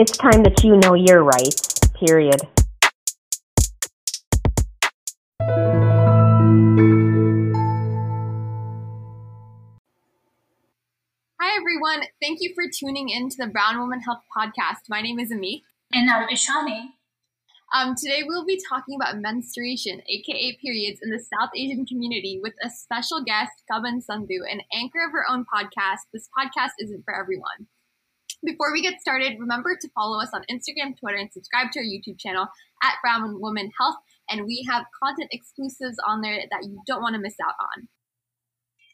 It's time that you know your rights, period. Hi, everyone. Thank you for tuning in to the Brown Woman Health Podcast. My name is Ameek. And I'm Ishani. Um, today, we'll be talking about menstruation, aka periods, in the South Asian community with a special guest, Kaman Sandhu, an anchor of her own podcast. This podcast isn't for everyone. Before we get started, remember to follow us on Instagram, Twitter, and subscribe to our YouTube channel at Brown and Woman Health. And we have content exclusives on there that you don't want to miss out on.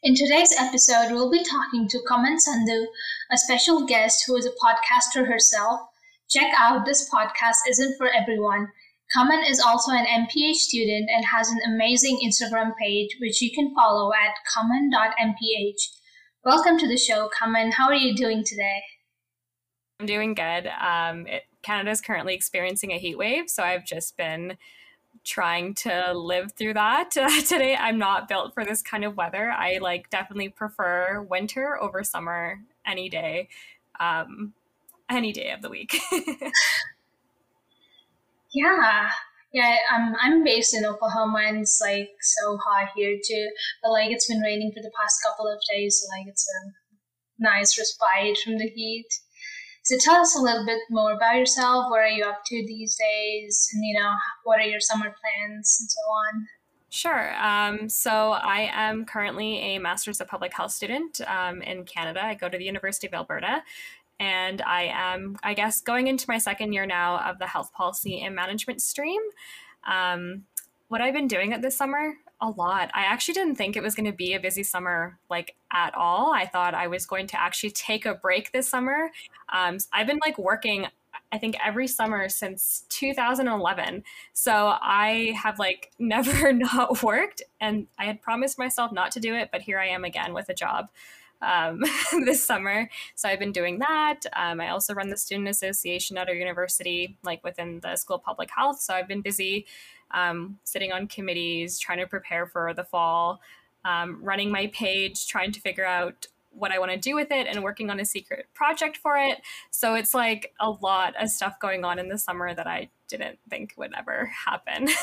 In today's episode, we'll be talking to Kaman Sandhu, a special guest who is a podcaster herself. Check out This Podcast Isn't For Everyone. Kaman is also an MPH student and has an amazing Instagram page, which you can follow at kaman.mph. Welcome to the show, Kaman. How are you doing today? I'm doing good. Um, Canada is currently experiencing a heat wave, so I've just been trying to live through that. Today I'm not built for this kind of weather. I like definitely prefer winter over summer any day. Um any day of the week. yeah. Yeah, I'm I'm based in Oklahoma and it's like so hot here too. But like it's been raining for the past couple of days, so like it's a nice respite from the heat. So tell us a little bit more about yourself. What are you up to these days? And, you know, what are your summer plans and so on? Sure. Um, so I am currently a Master's of Public Health student um, in Canada. I go to the University of Alberta. And I am, I guess, going into my second year now of the health policy and management stream. Um, what I've been doing this summer, a lot. I actually didn't think it was going to be a busy summer like at all. I thought I was going to actually take a break this summer. Um, I've been like working I think every summer since 2011. So I have like never not worked and I had promised myself not to do it, but here I am again with a job um, this summer. So I've been doing that. Um, I also run the student association at our university, like within the School of Public Health. So I've been busy um, sitting on committees, trying to prepare for the fall, um, running my page, trying to figure out what I want to do with it, and working on a secret project for it. So it's like a lot of stuff going on in the summer that I didn't think would ever happen.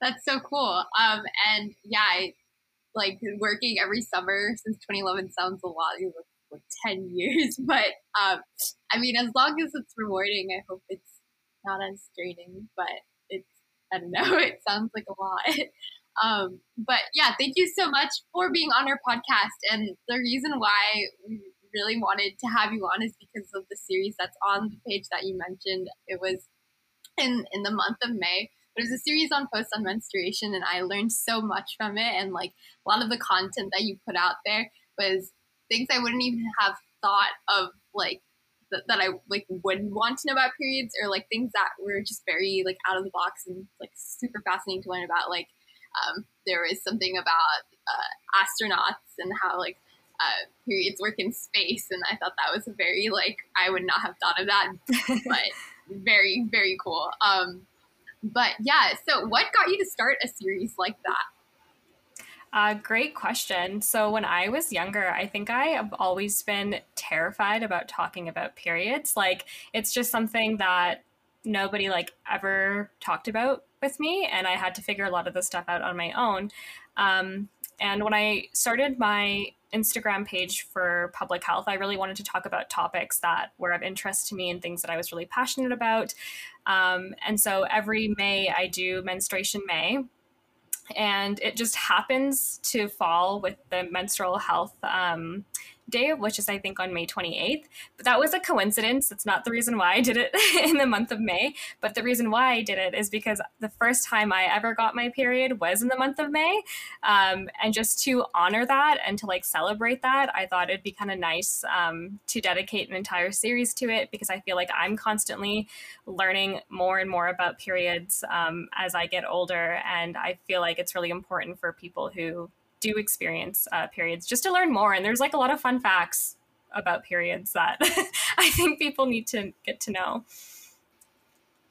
That's so cool. Um, and yeah, I, like working every summer since 2011 sounds a lot like 10 years. But um, I mean, as long as it's rewarding, I hope it's not as draining, but I don't know, it sounds like a lot. um, but yeah, thank you so much for being on our podcast. And the reason why we really wanted to have you on is because of the series that's on the page that you mentioned. It was in, in the month of May. But it was a series on post on menstruation, and I learned so much from it. And like a lot of the content that you put out there was things I wouldn't even have thought of like that, that I like wouldn't want to know about periods or like things that were just very like out of the box and like super fascinating to learn about. Like um, there was something about uh, astronauts and how like uh, periods work in space, and I thought that was very like I would not have thought of that, but very very cool. Um, but yeah, so what got you to start a series like that? Uh, great question. So, when I was younger, I think I have always been terrified about talking about periods. Like, it's just something that nobody like ever talked about with me, and I had to figure a lot of the stuff out on my own. Um, and when I started my Instagram page for public health, I really wanted to talk about topics that were of interest to me and things that I was really passionate about. Um, and so every May, I do Menstruation May, and it just happens to fall with the menstrual health um, day, which is I think on May 28th. But that was a coincidence. It's not the reason why I did it in the month of May. But the reason why I did it is because the first time I ever got my period was in the month of May. Um, and just to honor that and to like celebrate that, I thought it'd be kind of nice um, to dedicate an entire series to it because I feel like I'm constantly learning more and more about periods um, as I get older. And I feel like it's really important for people who do experience uh, periods just to learn more. And there's like a lot of fun facts about periods that I think people need to get to know.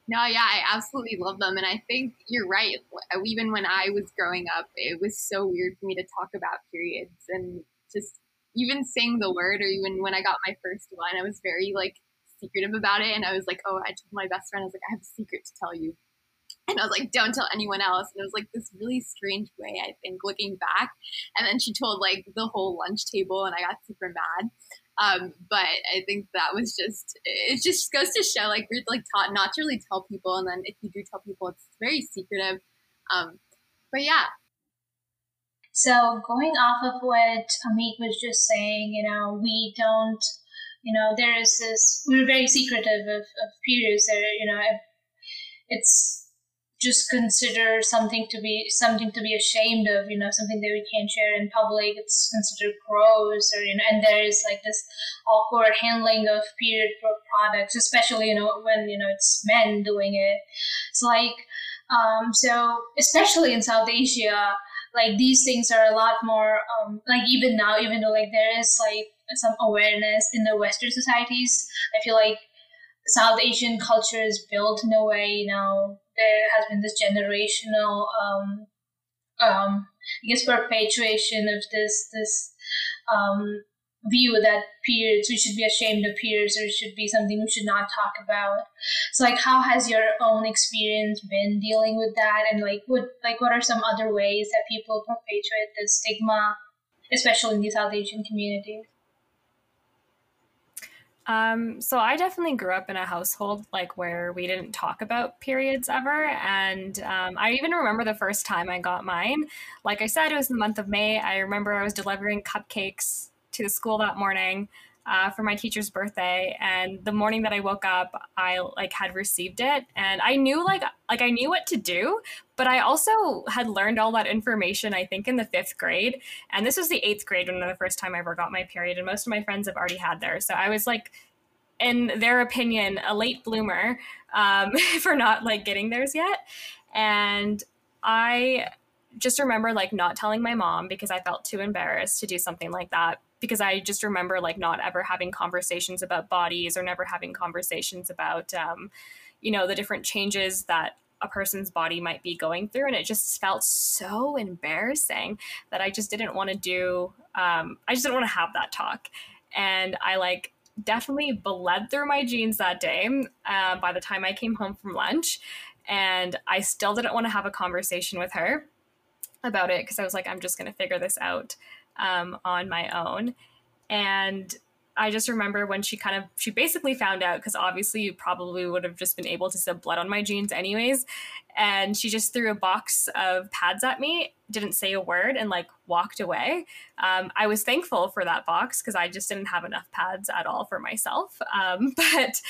No, yeah, I absolutely love them. And I think you're right. Even when I was growing up, it was so weird for me to talk about periods and just even saying the word or even when I got my first one, I was very like secretive about it. And I was like, oh, I told my best friend, I was like, I have a secret to tell you. And I was like, don't tell anyone else. And it was like this really strange way, I think, looking back. And then she told like the whole lunch table, and I got super mad. Um, but I think that was just, it just goes to show like we're like taught not to really tell people. And then if you do tell people, it's very secretive. Um, but yeah. So going off of what Ameek was just saying, you know, we don't, you know, there is this, we're very secretive of, of periods there, you know, it's just consider something to be something to be ashamed of you know something that we can't share in public it's considered gross or you know and there is like this awkward handling of period products especially you know when you know it's men doing it. It's like um, so especially in south asia like these things are a lot more um, like even now even though like there is like some awareness in the western societies i feel like south asian culture is built in a way you know there has been this generational, um, um, I guess, perpetuation of this this um, view that periods we should be ashamed of periods or it should be something we should not talk about. So, like, how has your own experience been dealing with that, and like, what like what are some other ways that people perpetuate this stigma, especially in the South Asian communities? Um, so I definitely grew up in a household like where we didn't talk about periods ever, and um, I even remember the first time I got mine. Like I said, it was the month of May. I remember I was delivering cupcakes to the school that morning uh, for my teacher's birthday, and the morning that I woke up, I like had received it, and I knew like like I knew what to do, but I also had learned all that information. I think in the fifth grade, and this was the eighth grade when the first time I ever got my period, and most of my friends have already had theirs, so I was like in their opinion, a late bloomer um, for not like getting theirs yet. And I just remember like not telling my mom because I felt too embarrassed to do something like that. Because I just remember like not ever having conversations about bodies or never having conversations about, um, you know, the different changes that a person's body might be going through. And it just felt so embarrassing that I just didn't want to do, um, I just didn't want to have that talk. And I like definitely bled through my jeans that day uh, by the time I came home from lunch. And I still didn't want to have a conversation with her about it because I was like, I'm just going to figure this out um, on my own. And I just remember when she kind of she basically found out because obviously you probably would have just been able to see blood on my jeans anyways, and she just threw a box of pads at me, didn't say a word, and like walked away. Um, I was thankful for that box because I just didn't have enough pads at all for myself, um, but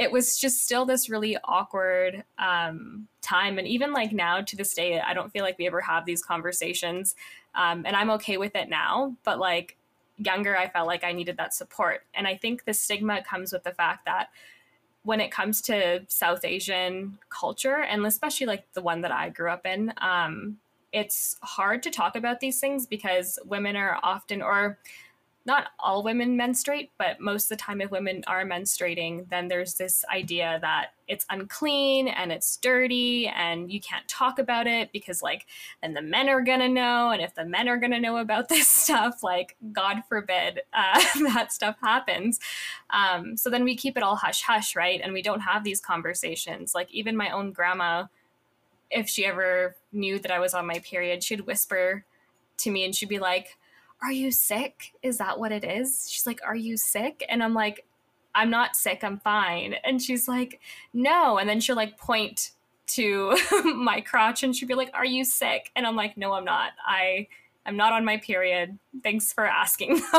it was just still this really awkward um, time, and even like now to this day, I don't feel like we ever have these conversations, um, and I'm okay with it now, but like younger, I felt like I needed that support. And I think the stigma comes with the fact that when it comes to South Asian culture, and especially like the one that I grew up in, um, it's hard to talk about these things because women are often, or not all women menstruate, but most of the time, if women are menstruating, then there's this idea that it's unclean and it's dirty and you can't talk about it because, like, then the men are gonna know. And if the men are gonna know about this stuff, like, God forbid uh, that stuff happens. Um, so then we keep it all hush hush, right? And we don't have these conversations. Like, even my own grandma, if she ever knew that I was on my period, she'd whisper to me and she'd be like, are you sick? Is that what it is? She's like, Are you sick? And I'm like, I'm not sick, I'm fine. And she's like, No. And then she'll like point to my crotch and she'd be like, Are you sick? And I'm like, No, I'm not. I I'm not on my period. Thanks for asking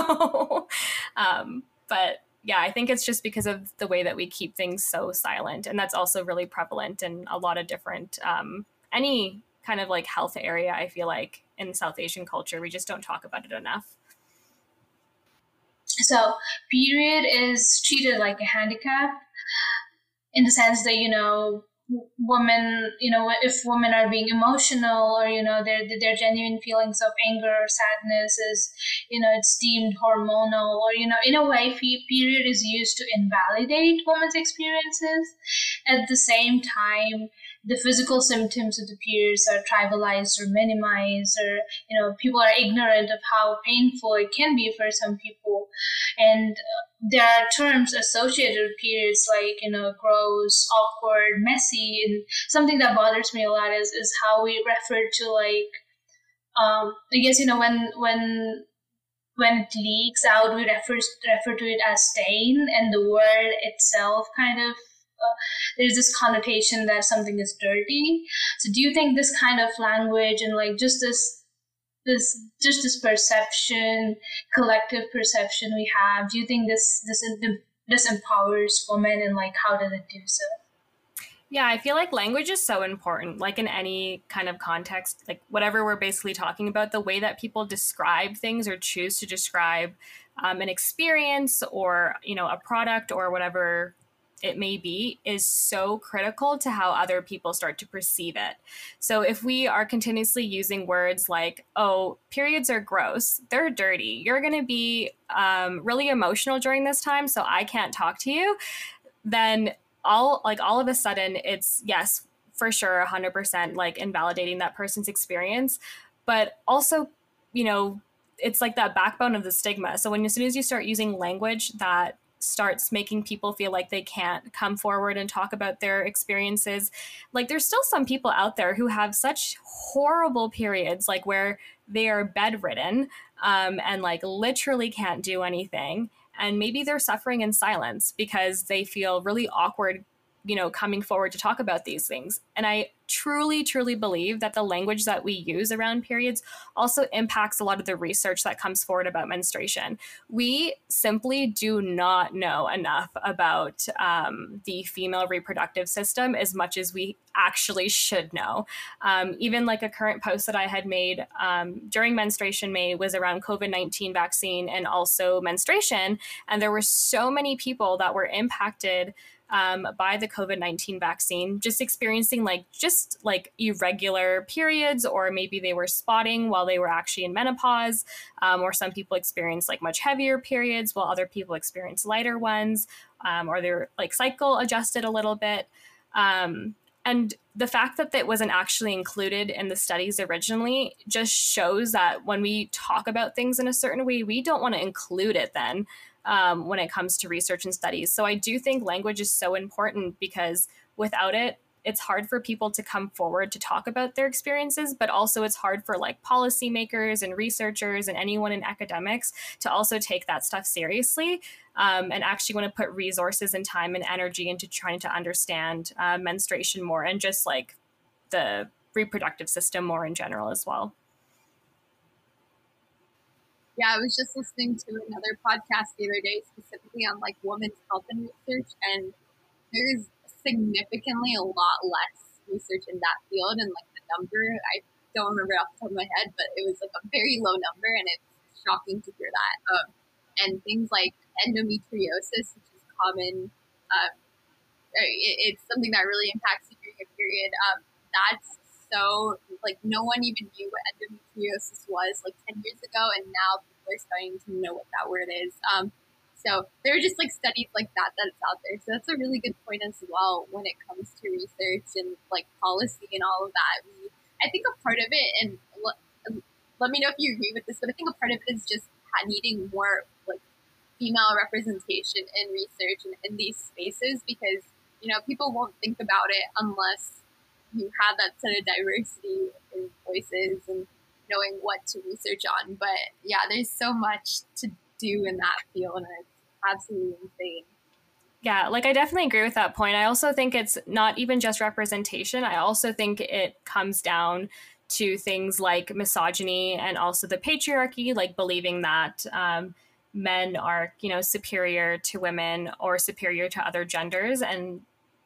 um, but yeah, I think it's just because of the way that we keep things so silent. And that's also really prevalent in a lot of different um, any kind of like health area, I feel like in South Asian culture. We just don't talk about it enough. So, period is treated like a handicap in the sense that, you know, women, you know, if women are being emotional or, you know, their, their genuine feelings of anger or sadness is, you know, it's deemed hormonal or, you know, in a way, period is used to invalidate women's experiences. At the same time, the physical symptoms of the periods are trivialized or minimized or you know people are ignorant of how painful it can be for some people. And uh, there are terms associated with periods like you know gross awkward messy and something that bothers me a lot is is how we refer to like um i guess you know when when when it leaks out we refer refer to it as stain and the word itself kind of there's this connotation that something is dirty. So do you think this kind of language and like just this this just this perception collective perception we have do you think this this this empowers women and like how does it do so? Yeah, I feel like language is so important, like in any kind of context, like whatever we're basically talking about, the way that people describe things or choose to describe um, an experience or, you know, a product or whatever it may be is so critical to how other people start to perceive it. So if we are continuously using words like, oh, periods are gross, they're dirty, you're going to be um, really emotional during this time, so I can't talk to you, then all like all of a sudden it's yes, for sure, 100% like invalidating that person's experience, but also, you know, it's like that backbone of the stigma. So when as soon as you start using language that starts making people feel like they can't come forward and talk about their experiences. Like there's still some people out there who have such horrible periods, like where they are bedridden um, and like literally can't do anything. And maybe they're suffering in silence because they feel really awkward you know coming forward to talk about these things and i truly truly believe that the language that we use around periods also impacts a lot of the research that comes forward about menstruation. We simply do not know enough about um, the female reproductive system as much as we actually should know. Um, even like a current post that i had made um, during menstruation may was around covid-19 vaccine and also menstruation and there were so many people that were impacted um, by the COVID 19 vaccine, just experiencing like just like irregular periods, or maybe they were spotting while they were actually in menopause, um, or some people experience like much heavier periods while other people experience lighter ones, um, or they're like cycle adjusted a little bit. Um, and the fact that that wasn't actually included in the studies originally just shows that when we talk about things in a certain way, we don't want to include it then um, when it comes to research and studies. So I do think language is so important because without it, it's hard for people to come forward to talk about their experiences, but also it's hard for like policymakers and researchers and anyone in academics to also take that stuff seriously um, and actually want to put resources and time and energy into trying to understand uh, menstruation more and just like the reproductive system more in general as well yeah, I was just listening to another podcast the other day specifically on like women's health and research, and there's significantly a lot less research in that field. And like the number, I don't remember off the top of my head, but it was like a very low number, and it's shocking to hear that. Um, and things like endometriosis, which is common, um, it, it's something that really impacts you during a period. Um, that's so like no one even knew what endometriosis was like 10 years ago and now people are starting to know what that word is. Um, so there are just like studies like that that's out there. So that's a really good point as well when it comes to research and like policy and all of that. We, i think a part of it and l- let me know if you agree with this but i think a part of it is just needing more like female representation in research and in these spaces because you know people won't think about it unless you have that sort of diversity in voices and knowing what to research on. But yeah, there's so much to do in that field, and it's absolutely insane. Yeah, like I definitely agree with that point. I also think it's not even just representation. I also think it comes down to things like misogyny and also the patriarchy, like believing that um, men are, you know, superior to women or superior to other genders, and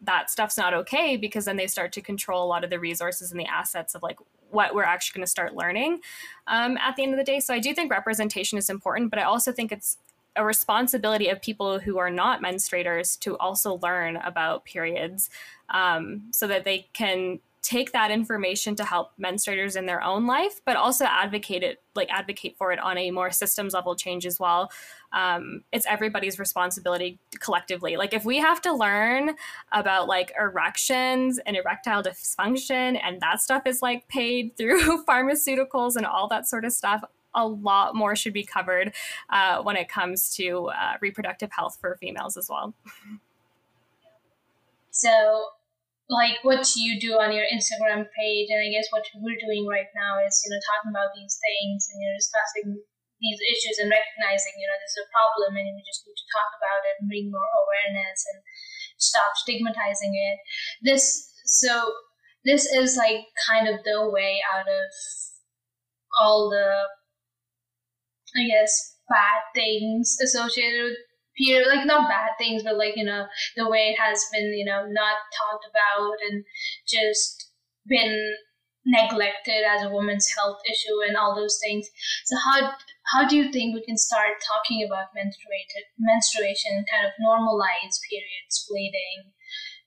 that stuff's not okay because then they start to control a lot of the resources and the assets of like what we're actually going to start learning um, at the end of the day. So I do think representation is important, but I also think it's a responsibility of people who are not menstruators to also learn about periods um, so that they can take that information to help menstruators in their own life, but also advocate it, like advocate for it on a more systems level change as well. Um, it's everybody's responsibility collectively. Like if we have to learn about like erections and erectile dysfunction and that stuff is like paid through pharmaceuticals and all that sort of stuff, a lot more should be covered uh, when it comes to uh, reproductive health for females as well. So, like what you do on your Instagram page, and I guess what we're doing right now is, you know, talking about these things and, you know, discussing these issues and recognizing, you know, this is a problem and we just need to talk about it and bring more awareness and stop stigmatizing it. This, so, this is like kind of the way out of all the I guess, bad things associated with period like not bad things but like you know the way it has been you know not talked about and just been neglected as a woman's health issue and all those things. So how how do you think we can start talking about menstruated menstruation kind of normalize periods bleeding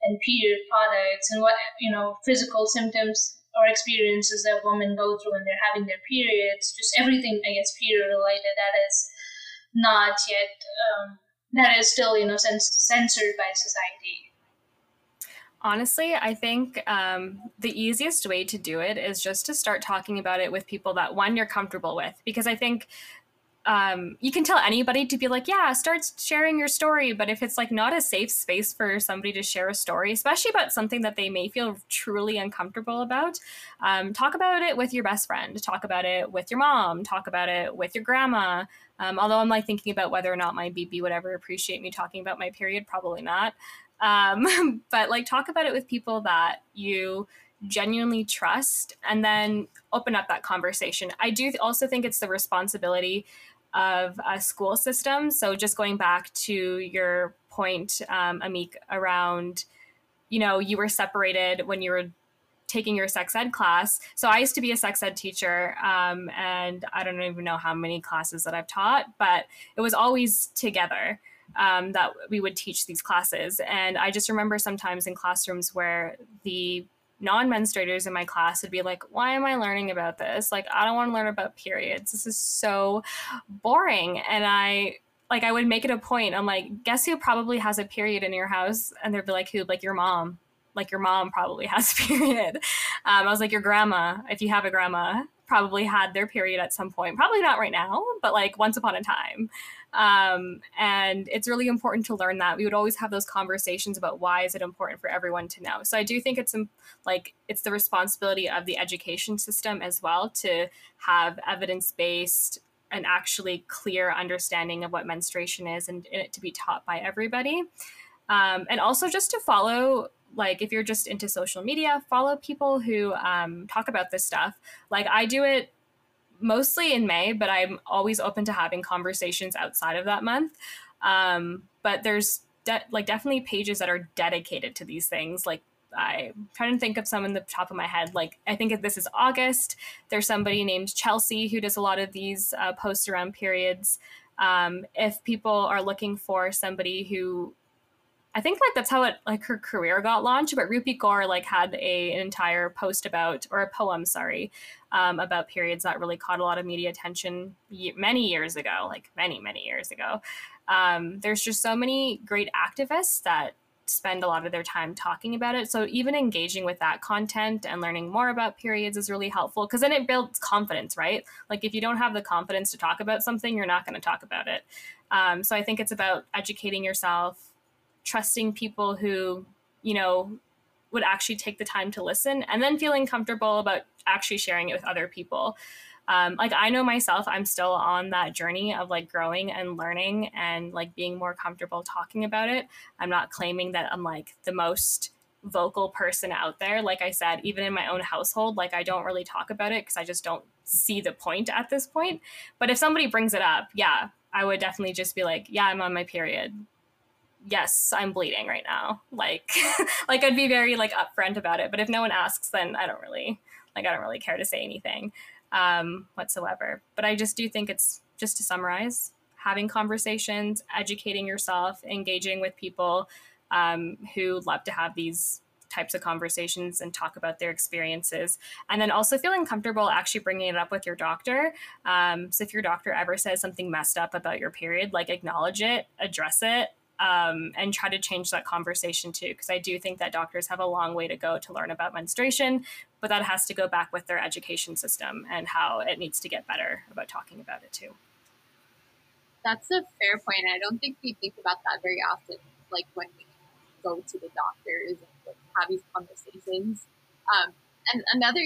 and period products and what you know physical symptoms or experiences that women go through when they're having their periods, just everything, I guess, period related that is not yet, um, that is still, you know, censored by society. Honestly, I think um, the easiest way to do it is just to start talking about it with people that one you're comfortable with, because I think um, you can tell anybody to be like, yeah, start sharing your story. But if it's like not a safe space for somebody to share a story, especially about something that they may feel truly uncomfortable about, um, talk about it with your best friend, talk about it with your mom, talk about it with your grandma. Um, although I'm like thinking about whether or not my BB would ever appreciate me talking about my period, probably not. Um, but like talk about it with people that you genuinely trust and then open up that conversation. I do also think it's the responsibility of a school system. So just going back to your point, um, Ameek, around, you know, you were separated when you were taking your sex ed class. So I used to be a sex ed teacher, um, and I don't even know how many classes that I've taught, but it was always together. Um, that we would teach these classes. And I just remember sometimes in classrooms where the non menstruators in my class would be like, why am I learning about this? Like, I don't want to learn about periods. This is so boring. And I, like, I would make it a point. I'm like, guess who probably has a period in your house? And they'd be like, who? Like, your mom. Like, your mom probably has a period. Um, I was like, your grandma, if you have a grandma, probably had their period at some point. Probably not right now, but like once upon a time. Um, and it's really important to learn that. We would always have those conversations about why is it important for everyone to know. So I do think it's like it's the responsibility of the education system as well to have evidence based and actually clear understanding of what menstruation is and, and it to be taught by everybody. Um, and also just to follow like if you're just into social media follow people who um, talk about this stuff like i do it mostly in may but i'm always open to having conversations outside of that month um, but there's de- like definitely pages that are dedicated to these things like I'm trying to think of some in the top of my head. Like, I think this is August, there's somebody named Chelsea who does a lot of these uh, posts around periods. Um, if people are looking for somebody who I think like that's how it like her career got launched. But Rupi Kaur like had a, an entire post about or a poem, sorry, um, about periods that really caught a lot of media attention many years ago, like many many years ago. Um, there's just so many great activists that spend a lot of their time talking about it. So even engaging with that content and learning more about periods is really helpful because then it builds confidence, right? Like if you don't have the confidence to talk about something, you're not going to talk about it. Um, so I think it's about educating yourself, trusting people who, you know, would actually take the time to listen and then feeling comfortable about actually sharing it with other people. Um, like I know myself, I'm still on that journey of like growing and learning and like being more comfortable talking about it. I'm not claiming that I'm like the most vocal person out there. Like I said, even in my own household, like I don't really talk about it because I just don't see the point at this point. But if somebody brings it up, yeah, I would definitely just be like, yeah, I'm on my period yes, I'm bleeding right now. Like, like I'd be very like upfront about it. But if no one asks, then I don't really like I don't really care to say anything um, whatsoever. But I just do think it's just to summarize: having conversations, educating yourself, engaging with people um, who love to have these types of conversations and talk about their experiences. And then also feeling comfortable actually bringing it up with your doctor. Um, so if your doctor ever says something messed up about your period, like acknowledge it, address it, um, and try to change that conversation too. Because I do think that doctors have a long way to go to learn about menstruation, but that has to go back with their education system and how it needs to get better about talking about it too. That's a fair point. I don't think we think about that very often, like when we go to the doctors and like, have these conversations. Um, and another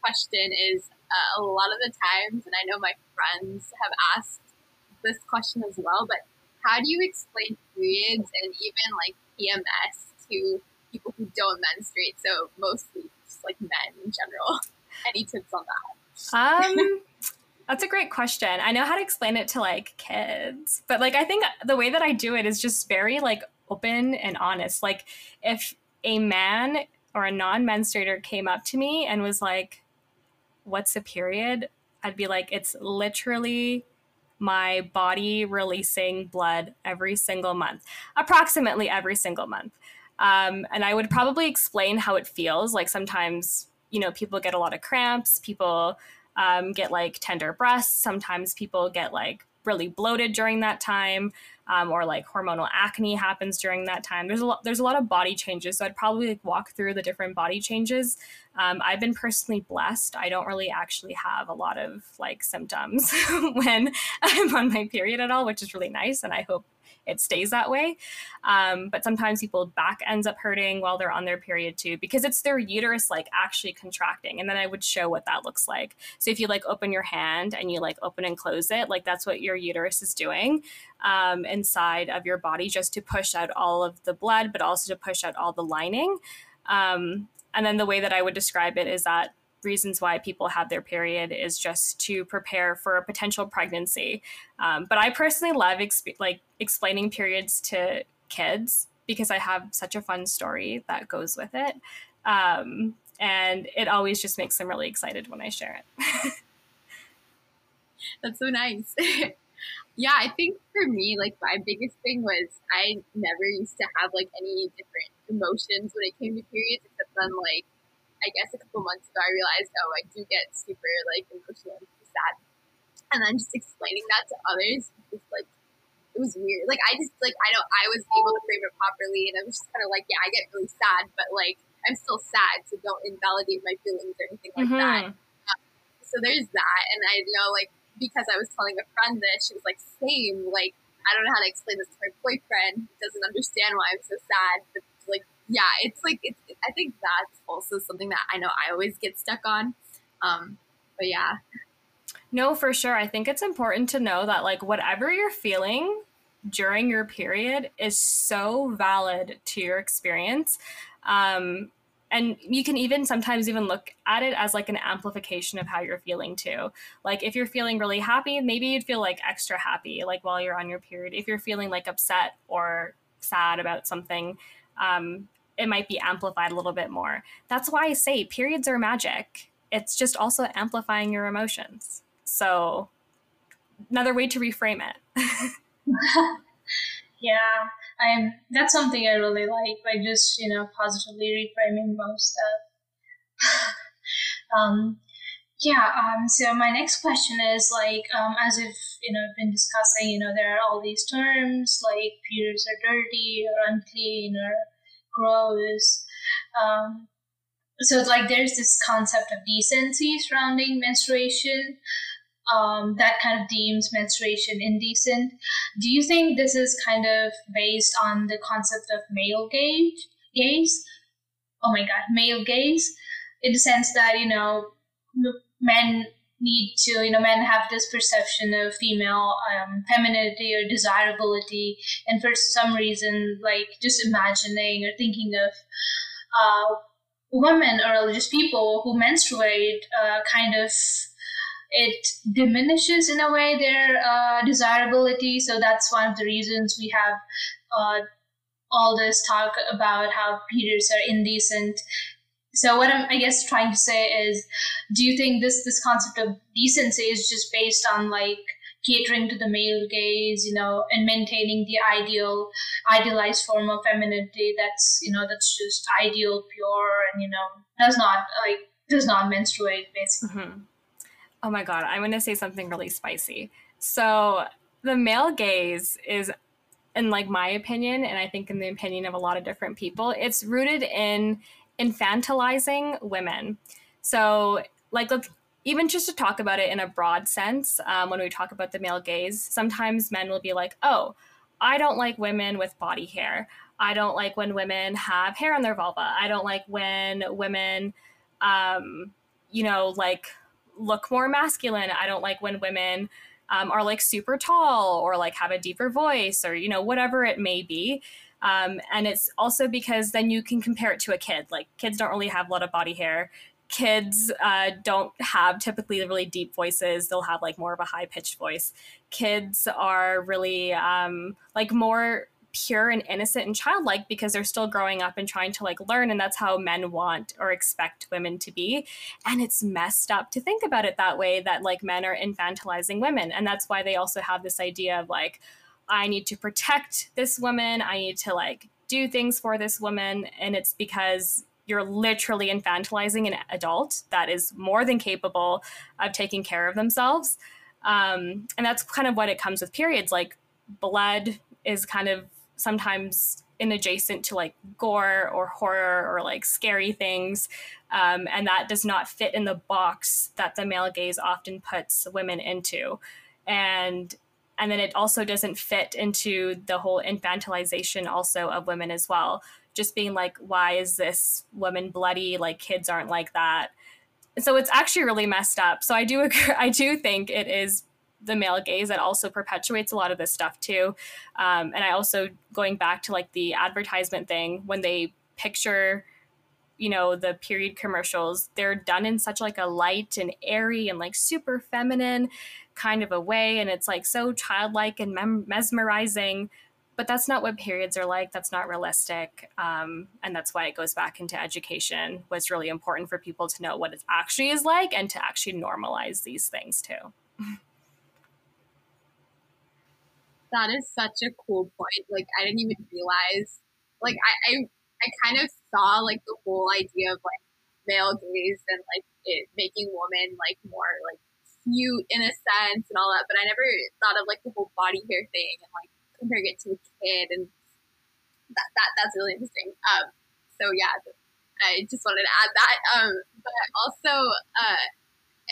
question is uh, a lot of the times, and I know my friends have asked this question as well, but how do you explain periods and even like PMS to people who don't menstruate? So mostly just like men in general. Any tips on that? Um, that's a great question. I know how to explain it to like kids, but like I think the way that I do it is just very like open and honest. Like if a man or a non-menstruator came up to me and was like, "What's a period?" I'd be like, "It's literally my body releasing blood every single month, approximately every single month. Um, and I would probably explain how it feels. Like sometimes, you know, people get a lot of cramps, people um, get like tender breasts, sometimes people get like really bloated during that time um, or like hormonal acne happens during that time. There's a lot. There's a lot of body changes, so I'd probably like, walk through the different body changes. Um, I've been personally blessed. I don't really actually have a lot of like symptoms when I'm on my period at all, which is really nice, and I hope it stays that way. Um, but sometimes people's back ends up hurting while they're on their period too, because it's their uterus like actually contracting. And then I would show what that looks like. So if you like open your hand and you like open and close it, like that's what your uterus is doing um, inside of your body just to push out all of the blood, but also to push out all the lining. Um, and then the way that I would describe it is that reasons why people have their period is just to prepare for a potential pregnancy. Um, but I personally love exp- like explaining periods to kids because I have such a fun story that goes with it. Um, and it always just makes them really excited when I share it. That's so nice. yeah, I think for me, like my biggest thing was I never used to have like any different emotions when it came to periods, except then like I guess a couple months ago, I realized, oh, I do get super like emotional and sad. And then just explaining that to others was like, it was weird. Like I just like I don't I was able to frame it properly, and I was just kind of like, yeah, I get really sad, but like I'm still sad, so don't invalidate my feelings or anything like mm-hmm. that. Um, so there's that, and I know like because I was telling a friend this, she was like, same, like I don't know how to explain this to my boyfriend. He doesn't understand why I'm so sad, but like yeah, it's like it's. I think that's also something that I know I always get stuck on. Um, but yeah. No, for sure. I think it's important to know that like whatever you're feeling during your period is so valid to your experience. Um, and you can even sometimes even look at it as like an amplification of how you're feeling too like if you're feeling really happy maybe you'd feel like extra happy like while you're on your period if you're feeling like upset or sad about something um, it might be amplified a little bit more. That's why I say periods are magic. It's just also amplifying your emotions. So, another way to reframe it. yeah, I'm. That's something I really like by just you know positively reframing most stuff. um, yeah. Um. So my next question is like, um, as if you know, been discussing. You know, there are all these terms like periods are dirty or unclean or gross. Um, so it's like there's this concept of decency surrounding menstruation um, that kind of deems menstruation indecent. Do you think this is kind of based on the concept of male gaze? Gaze? Oh my god, male gaze, in the sense that you know men need to you know men have this perception of female um, femininity or desirability. And for some reason like just imagining or thinking of uh, women or just people who menstruate uh, kind of it diminishes in a way their uh, desirability. So that's one of the reasons we have uh, all this talk about how periods are indecent so what I'm, I guess, trying to say is, do you think this this concept of decency is just based on like catering to the male gaze, you know, and maintaining the ideal, idealized form of femininity that's, you know, that's just ideal, pure, and, you know, does not, like, does not menstruate, basically. Mm-hmm. Oh my God, I'm going to say something really spicy. So, the male gaze is, in like my opinion, and I think in the opinion of a lot of different people, it's rooted in infantilizing women. So, like, look, even just to talk about it in a broad sense, um, when we talk about the male gaze, sometimes men will be like, oh, I don't like women with body hair. I don't like when women have hair on their vulva. I don't like when women, um, you know, like look more masculine. I don't like when women um, are like super tall or like have a deeper voice or, you know, whatever it may be. Um, and it's also because then you can compare it to a kid. Like kids don't really have a lot of body hair. Kids uh, don't have typically really deep voices. They'll have like more of a high pitched voice. Kids are really um, like more pure and innocent and childlike because they're still growing up and trying to like learn and that's how men want or expect women to be. And it's messed up to think about it that way that like men are infantilizing women. And that's why they also have this idea of like i need to protect this woman i need to like do things for this woman and it's because you're literally infantilizing an adult that is more than capable of taking care of themselves. Um, and that's kind of what it comes with periods. Like blood is kind of sometimes in adjacent to like gore or horror or like scary things. Um, and that does not fit in the box that the male gaze often puts women into. And and then it also doesn't fit into the whole infantilization also of women as well just being like, why is this woman bloody? Like kids aren't like that. So it's actually really messed up. So I do agree, I do think it is the male gaze that also perpetuates a lot of this stuff too. Um, and I also going back to like the advertisement thing when they picture you know the period commercials they're done in such like a light and airy and like super feminine kind of a way and it's like so childlike and mem- mesmerizing but that's not what periods are like that's not realistic um, and that's why it goes back into education was really important for people to know what it actually is like and to actually normalize these things too. That is such a cool point like i didn't even realize like i i, I kind of saw like the whole idea of like male gaze and like it making women like more like cute in a sense and all that but i never thought of like the whole body hair thing and like comparing it to a kid, and that, that that's really interesting. Um, so yeah, I just wanted to add that. Um, but also, uh,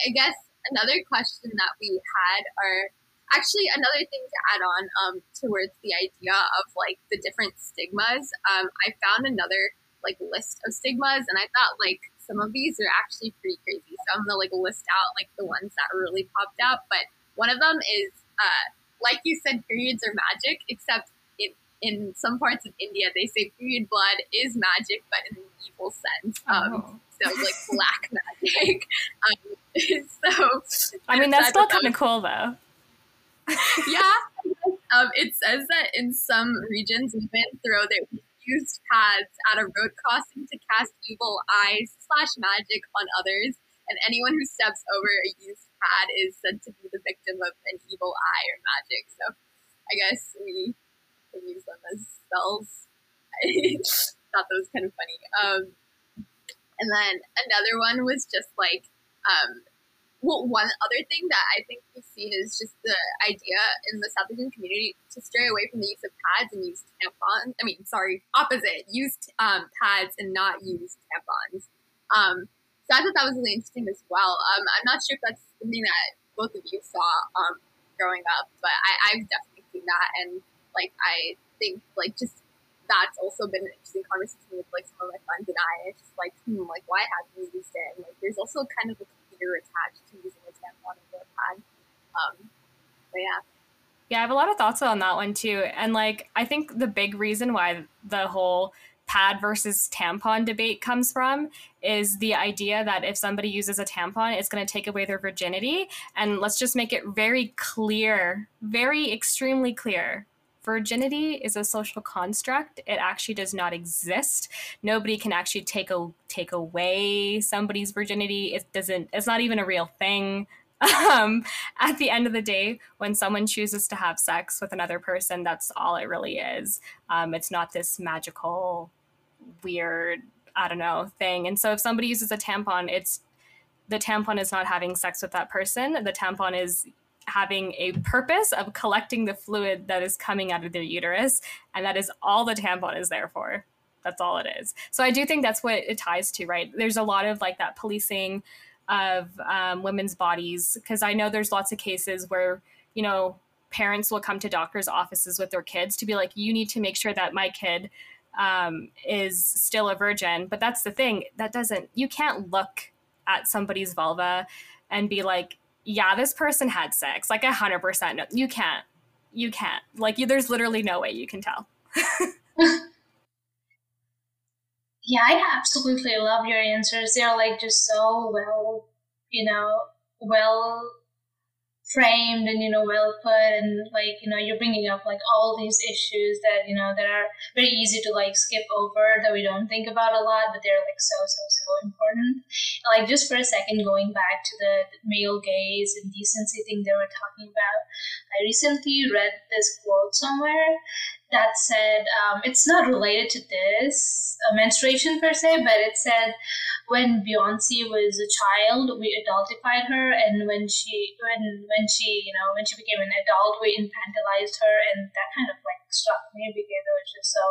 I guess another question that we had are actually another thing to add on um, towards the idea of like the different stigmas. Um, I found another like list of stigmas, and I thought like some of these are actually pretty crazy. So I'm gonna like list out like the ones that really popped up. But one of them is uh, like you said, periods are magic, except in, in some parts of India, they say period blood is magic, but in an evil sense. Um, oh. So, like black magic. Um, so, I mean, that's still kind of cool, though. yeah. Um, it says that in some regions, women throw their used pads at a road crossing to cast evil eyes slash magic on others, and anyone who steps over a used pad is said to be the victim of an evil eye or magic. So I guess we can use them as spells. I thought that was kind of funny. Um, and then another one was just like, um, well, one other thing that I think we've seen is just the idea in the South Asian community to stray away from the use of pads and use tampons. I mean, sorry, opposite, use um, pads and not use tampons. Um, so I thought that was really interesting as well. Um, I'm not sure if that's something that both of you saw um, growing up, but I, I've definitely seen that, and like I think like just that's also been an interesting conversation with like some of my friends and I. It's just like, hmm, like why haven't we used it? And like there's also kind of a computer attached to using a tampon or a pad. Um, but yeah. Yeah, I have a lot of thoughts on that one too. And like I think the big reason why the whole pad versus tampon debate comes from is the idea that if somebody uses a tampon, it's going to take away their virginity. And let's just make it very clear, very extremely clear. Virginity is a social construct. It actually does not exist. Nobody can actually take a take away somebody's virginity. It doesn't. It's not even a real thing um, at the end of the day, when someone chooses to have sex with another person, that's all it really is. Um, it's not this magical, weird, I don't know, thing. And so if somebody uses a tampon, it's the tampon is not having sex with that person. The tampon is having a purpose of collecting the fluid that is coming out of their uterus. And that is all the tampon is there for. That's all it is. So I do think that's what it ties to, right? There's a lot of like that policing of um, women's bodies because I know there's lots of cases where, you know, parents will come to doctors' offices with their kids to be like, you need to make sure that my kid um, is still a virgin. But that's the thing that doesn't, you can't look at somebody's vulva and be like, yeah, this person had sex. Like a hundred percent. No, you can't. You can't. Like you, there's literally no way you can tell. yeah, I absolutely love your answers. They're like just so well, you know, well framed and you know well put and like you know you're bringing up like all these issues that you know that are very easy to like skip over that we don't think about a lot but they're like so so so important. Like just for a second going back to the male gaze and decency thing they were talking about i recently read this quote somewhere that said um, it's not related to this uh, menstruation per se but it said when Beyonce was a child, we adultified her, and when she when when she you know when she became an adult, we infantilized her, and that kind of like struck me because it was just so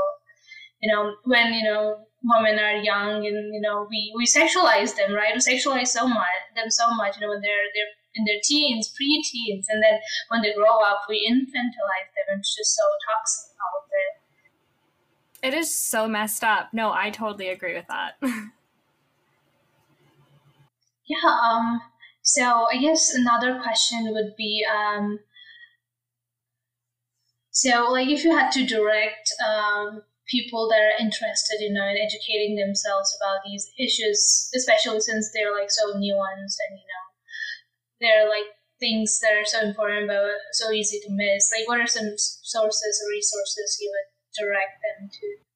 you know when you know women are young and you know we we sexualize them right? We sexualize so much them so much you know when they're they're in their teens pre-teens and then when they grow up we infantilize them and it's just so toxic it is so messed up no i totally agree with that Yeah. Um. So I guess another question would be, um, so like if you had to direct um, people that are interested, you know, in educating themselves about these issues, especially since they're like so nuanced and you know, they're like things that are so important but so easy to miss. Like, what are some sources or resources you would direct them to?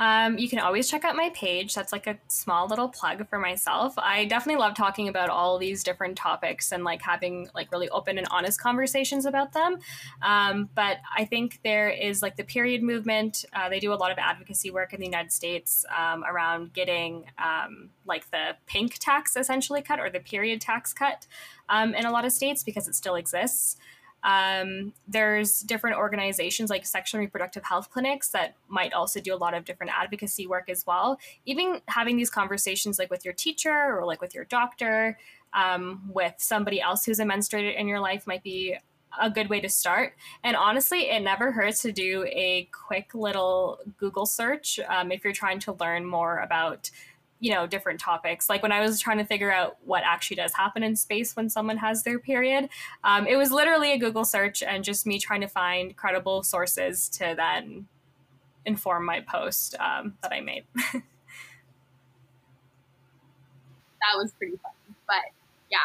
Um, you can always check out my page. That's like a small little plug for myself. I definitely love talking about all these different topics and like having like really open and honest conversations about them. Um, but I think there is like the period movement. Uh, they do a lot of advocacy work in the United States um, around getting um, like the pink tax essentially cut or the period tax cut um, in a lot of states because it still exists. Um, there's different organizations like sexual reproductive health clinics that might also do a lot of different advocacy work as well. Even having these conversations like with your teacher or like with your doctor, um, with somebody else who's a menstruator in your life might be a good way to start. And honestly, it never hurts to do a quick little Google search um, if you're trying to learn more about you know different topics like when i was trying to figure out what actually does happen in space when someone has their period um, it was literally a google search and just me trying to find credible sources to then inform my post um, that i made that was pretty fun but yeah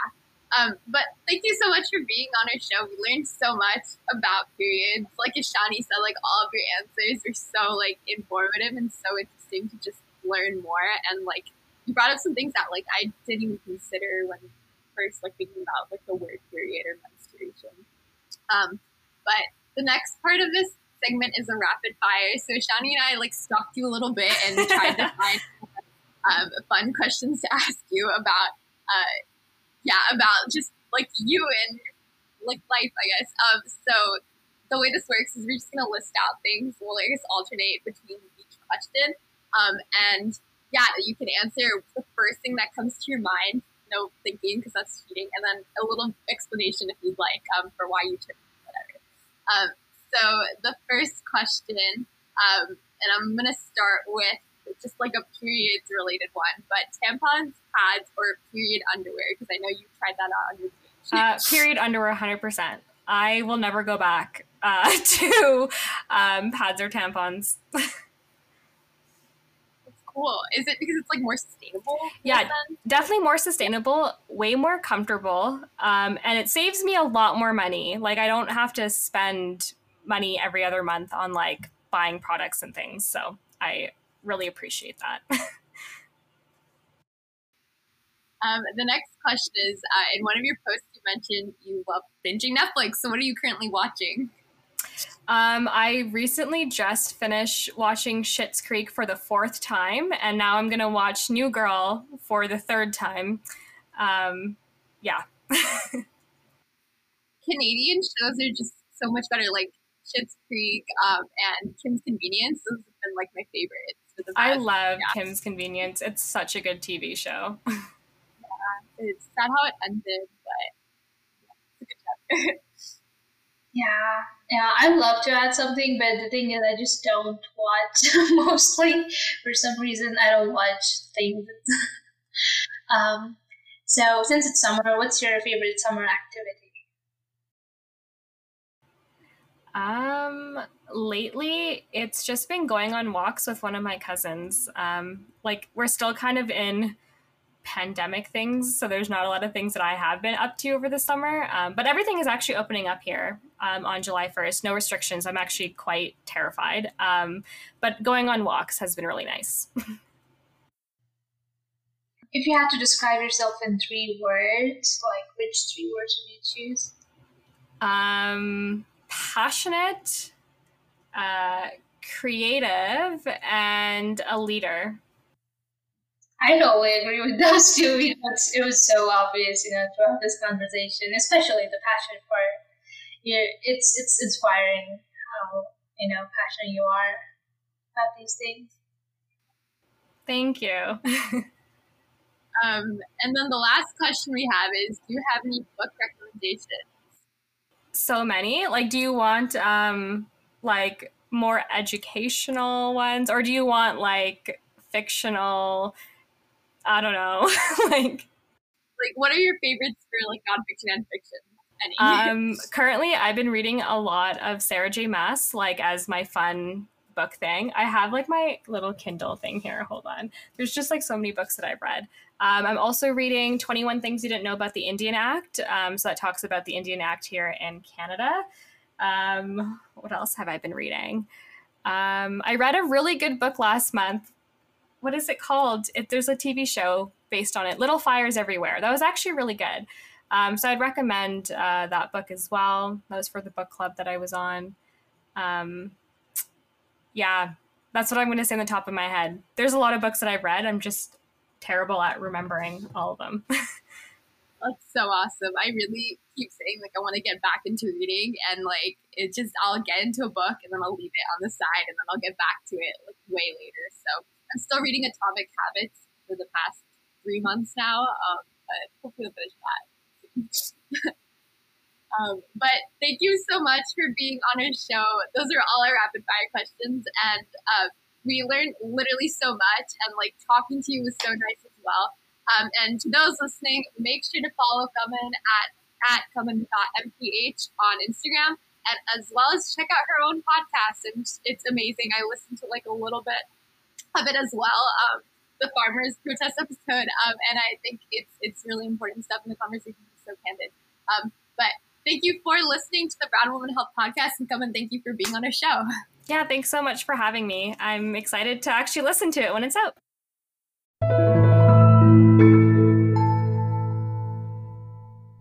um, but thank you so much for being on our show. We learned so much about periods. Like Ishani said, like all of your answers are so like informative and so interesting to just learn more and like you brought up some things that like I didn't even consider when first like thinking about like the word period or menstruation. Um, but the next part of this segment is a rapid fire. So Ishani and I like stalked you a little bit and tried to find um, fun questions to ask you about, uh, yeah, about just like you and like life, I guess. Um, so the way this works is we're just gonna list out things. We'll I guess alternate between each question. Um, and yeah, you can answer the first thing that comes to your mind, no thinking because that's cheating, and then a little explanation if you'd like um, for why you took whatever. Um, so the first question, um, and I'm gonna start with just like a periods related one, but tampons, pads, or period underwear because I know you tried that out on your page. Uh, period underwear, 100%. I will never go back uh, to um, pads or tampons. cool. Is it because it's like more sustainable? Yeah, definitely more sustainable, way more comfortable, um, and it saves me a lot more money. Like I don't have to spend money every other month on like buying products and things. So I really appreciate that. Um, the next question is uh, in one of your posts, you mentioned you love binging Netflix. So, what are you currently watching? Um, I recently just finished watching Schitt's Creek for the fourth time, and now I'm gonna watch New Girl for the third time. Um, yeah. Canadian shows are just so much better. Like Schitt's Creek um, and Kim's Convenience. Those have been like my favorites. I love yeah. Kim's Convenience. It's such a good TV show. yeah, it's sad how it ended, but yeah, yeah, yeah, I love to add something, but the thing is, I just don't watch mostly. For some reason, I don't watch things. um, so, since it's summer, what's your favorite summer activity? Um, lately, it's just been going on walks with one of my cousins. Um, like we're still kind of in pandemic things, so there's not a lot of things that I have been up to over the summer. Um, but everything is actually opening up here um, on July 1st. No restrictions. I'm actually quite terrified. Um, but going on walks has been really nice. if you had to describe yourself in three words, like which three words would you choose? Um passionate, uh, creative, and a leader. I totally agree with those two. You know, it was so obvious, you know, throughout this conversation, especially the passion part. Yeah, it's it's inspiring how you know passionate you are about these things. Thank you. um, and then the last question we have is: Do you have any book recommendations? so many. Like, do you want um like more educational ones, or do you want like fictional? I don't know, like. Like, what are your favorites for like nonfiction and fiction? Any? Um, currently, I've been reading a lot of Sarah J. Maas, like as my fun book thing. I have like my little Kindle thing here. Hold on. There's just like so many books that I've read. Um, I'm also reading 21 Things You Didn't Know About the Indian Act. Um, so that talks about the Indian Act here in Canada. Um, what else have I been reading? Um, I read a really good book last month. What is it called? It, there's a TV show based on it, Little Fires Everywhere. That was actually really good. Um, so I'd recommend uh, that book as well. That was for the book club that I was on. Um, yeah, that's what I'm going to say on the top of my head. There's a lot of books that I've read. I'm just terrible at remembering all of them. That's so awesome. I really keep saying like I want to get back into reading and like it just I'll get into a book and then I'll leave it on the side and then I'll get back to it like way later. So I'm still reading Atomic Habits for the past three months now, um, but hopefully I'll finish that. um, but thank you so much for being on our show. Those are all our rapid fire questions and. Uh, we learned literally so much, and like talking to you was so nice as well. Um, and to those listening, make sure to follow Kaman at at Kaman.mph on Instagram, and as well as check out her own podcast. And it's amazing. I listened to like a little bit of it as well. Um, the farmers protest episode, um, and I think it's it's really important stuff, and the conversation is so candid. Um, but thank you for listening to the Brown Women Health podcast, and Kaman thank you for being on our show. Yeah, thanks so much for having me. I'm excited to actually listen to it when it's out.